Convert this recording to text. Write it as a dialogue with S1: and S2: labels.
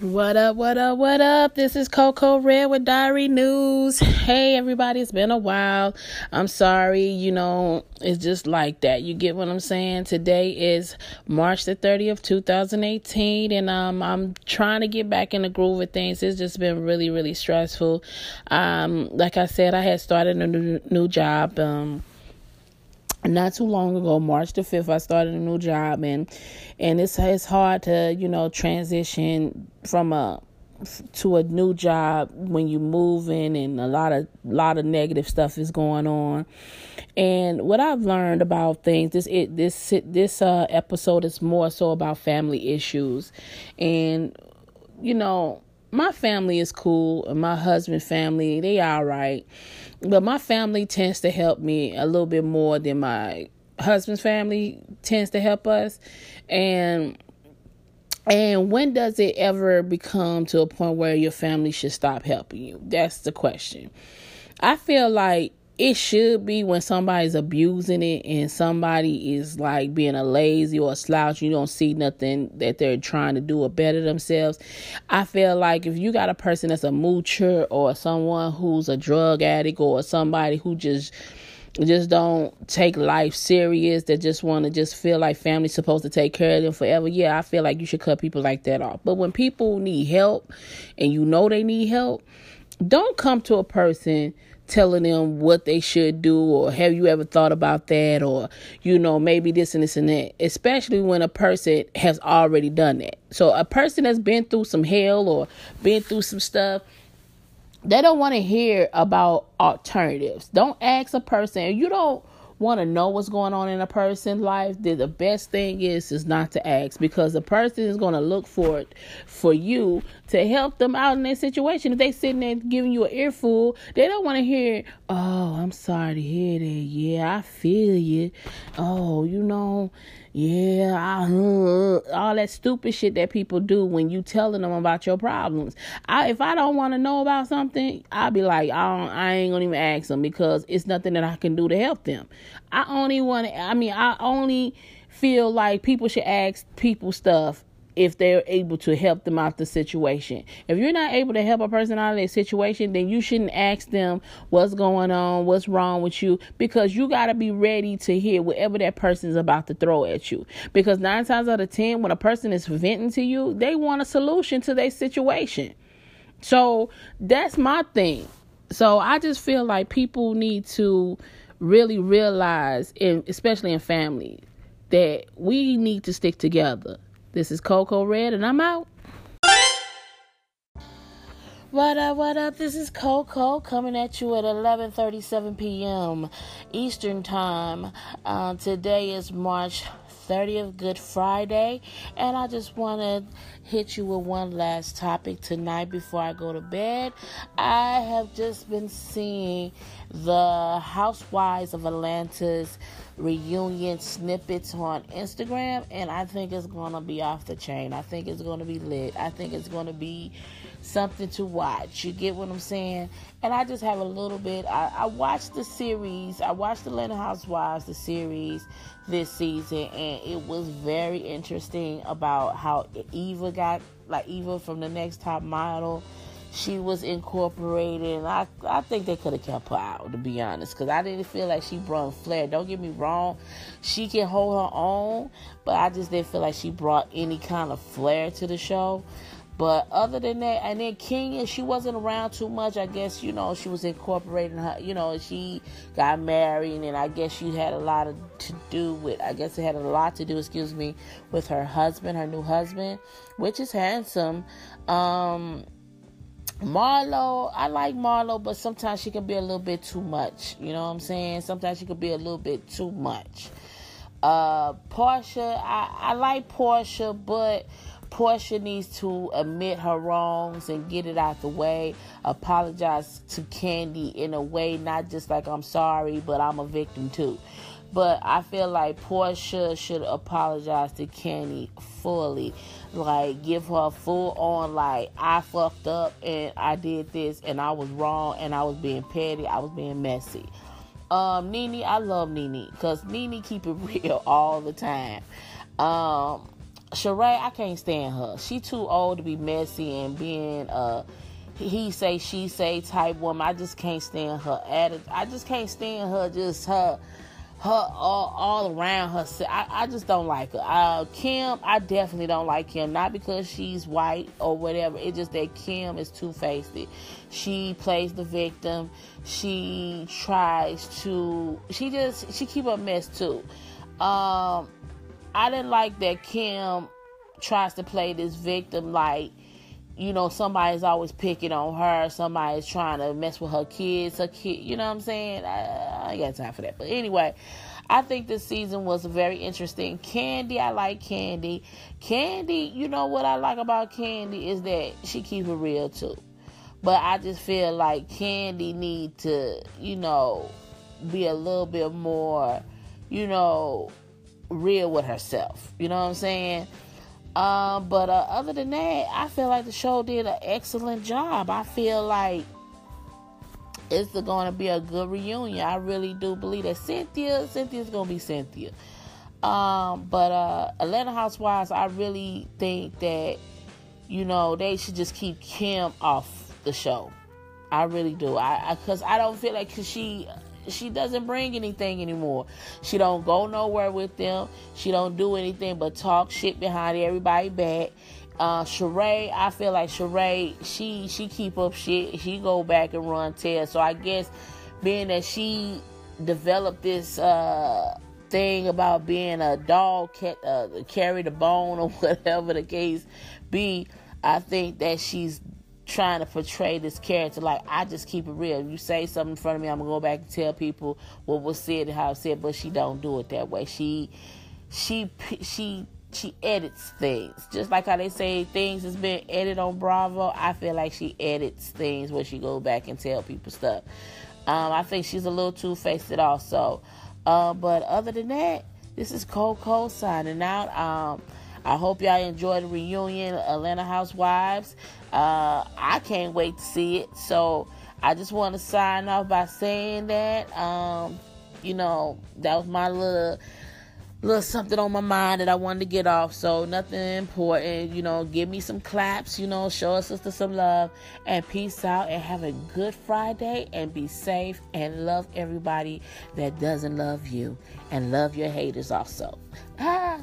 S1: What up, what up, what up? This is Coco Red with Diary News. Hey, everybody, it's been a while. I'm sorry, you know, it's just like that. You get what I'm saying? Today is March the 30th, 2018, and um, I'm trying to get back in the groove of things. It's just been really, really stressful. Um, like I said, I had started a new, new job. Um, not too long ago, March the fifth, I started a new job, and and it's it's hard to you know transition from a to a new job when you're moving and a lot of lot of negative stuff is going on. And what i've learned about things this it this this uh episode is more so about family issues. And you know my family is cool. And my husband family they all right. But my family tends to help me a little bit more than my husband's family tends to help us. And and when does it ever become to a point where your family should stop helping you? That's the question. I feel like it should be when somebody's abusing it and somebody is like being a lazy or a slouch you don't see nothing that they're trying to do or better themselves. I feel like if you got a person that's a moocher or someone who's a drug addict or somebody who just just don't take life serious that just want to just feel like family's supposed to take care of them forever yeah i feel like you should cut people like that off. But when people need help and you know they need help don't come to a person telling them what they should do or have you ever thought about that or you know maybe this and this and that especially when a person has already done that. So a person that's been through some hell or been through some stuff they don't want to hear about alternatives. Don't ask a person you don't want to know what's going on in a person's life, then the best thing is is not to ask because the person is going to look for it for you to help them out in their situation. If they sitting there giving you an earful, they don't want to hear, "Oh, I'm sorry to hear that. Yeah, I feel you. Oh, you know." Yeah, I, uh, all that stupid shit that people do when you telling them about your problems. I, if I don't want to know about something, I'll be like, I, I ain't gonna even ask them because it's nothing that I can do to help them. I only want, I mean, I only feel like people should ask people stuff if they're able to help them out the situation. If you're not able to help a person out of their situation, then you shouldn't ask them what's going on, what's wrong with you, because you got to be ready to hear whatever that person is about to throw at you. Because nine times out of ten, when a person is venting to you, they want a solution to their situation. So that's my thing. So I just feel like people need to really realize, in, especially in family, that we need to stick together this is Coco Red, and I'm out. What up, what up? This is Coco coming at you at 11:37 p.m. Eastern Time. Uh, today is March 30th, Good Friday, and I just want to hit you with one last topic tonight before I go to bed. I have just been seeing the Housewives of Atlanta's reunion snippets on Instagram, and I think it's gonna be off the chain. I think it's gonna be lit. I think it's gonna be something to watch. You get what I'm saying? And I just have a little bit. I, I watched the series. I watched the Atlanta Housewives, the series this season, and it was very interesting about how Eva got like Eva from the Next Top Model she was incorporated. I, I think they could have kept her out, to be honest, because I didn't feel like she brought flair. Don't get me wrong, she can hold her own, but I just didn't feel like she brought any kind of flair to the show. But other than that, and then Kenya, she wasn't around too much. I guess you know she was incorporating her. You know, she got married, and I guess she had a lot of, to do with. I guess it had a lot to do, excuse me, with her husband, her new husband, which is handsome. Um, Marlo, I like Marlo, but sometimes she can be a little bit too much. You know what I'm saying? Sometimes she could be a little bit too much. Uh, Porsha, I, I like Porsha, but Porsha needs to admit her wrongs and get it out the way. Apologize to Kandi in a way, not just like I'm sorry, but I'm a victim too. But I feel like Porsha should apologize to Kenny fully. Like, give her full on, like, I fucked up and I did this and I was wrong and I was being petty, I was being messy. Um, Nene, I love Nene because Nene keep it real all the time. Um, Sheree, I can't stand her. She too old to be messy and being uh he say she say type woman. I just can't stand her attitude. I just can't stand her just her her all, all around her. I, I just don't like her. Uh, Kim, I definitely don't like Kim. Not because she's white or whatever. It's just that Kim is two faced. She plays the victim. She tries to. She just she keep a mess too. Um, I didn't like that Kim tries to play this victim like you know, somebody's always picking on her. Somebody's trying to mess with her kids. Her kid, you know what I'm saying? I, I got time for that. But anyway, I think this season was very interesting. Kandi, I like Kandi. Kandi, you know what I like about Kandi is that she keep it real too. But I just feel like Kandi need to, you know, be a little bit more, you know, real with herself. You know what I'm saying? Um, but uh, other than that, I feel like the show did an excellent job. I feel like it's going to be a good reunion. I really do believe that Cynthia, Cynthia's going to be Cynthia. Um, but uh, Atlanta Housewives, I really think that you know they should just keep Kim off the show. I really do. I because I, I, don't feel like cause she she doesn't bring anything anymore. She don't go nowhere with them. She don't do anything but talk shit behind everybody back. Uh, Sheree, I feel like Sheree, she she keep up shit. She go back and run tail. So I guess being that she developed this uh thing about being a dog, cat, uh, carry the bone or whatever the case be, I think that she's trying to portray this character like I just keep it real. You say something in front of me, I'm gonna go back and tell people what was said and how it said, but she don't do it that way. She she she she edits things. Just like how they say things has been edited on Bravo, I feel like she edits things where she go back and tell people stuff. Um, I think she's a little two faced also. Uh, but other than that, this is Coco signing out. Um, I hope y'all enjoy the reunion, Atlanta Housewives. Uh, I can't wait to see it. So I just want to sign off by saying that, um, you know, that was my little little something on my mind that I wanted to get off. So nothing important, you know. Give me some claps, you know. Show us sister some love and peace out and have a good Friday and be safe and love everybody that doesn't love you and love your haters also. Ah.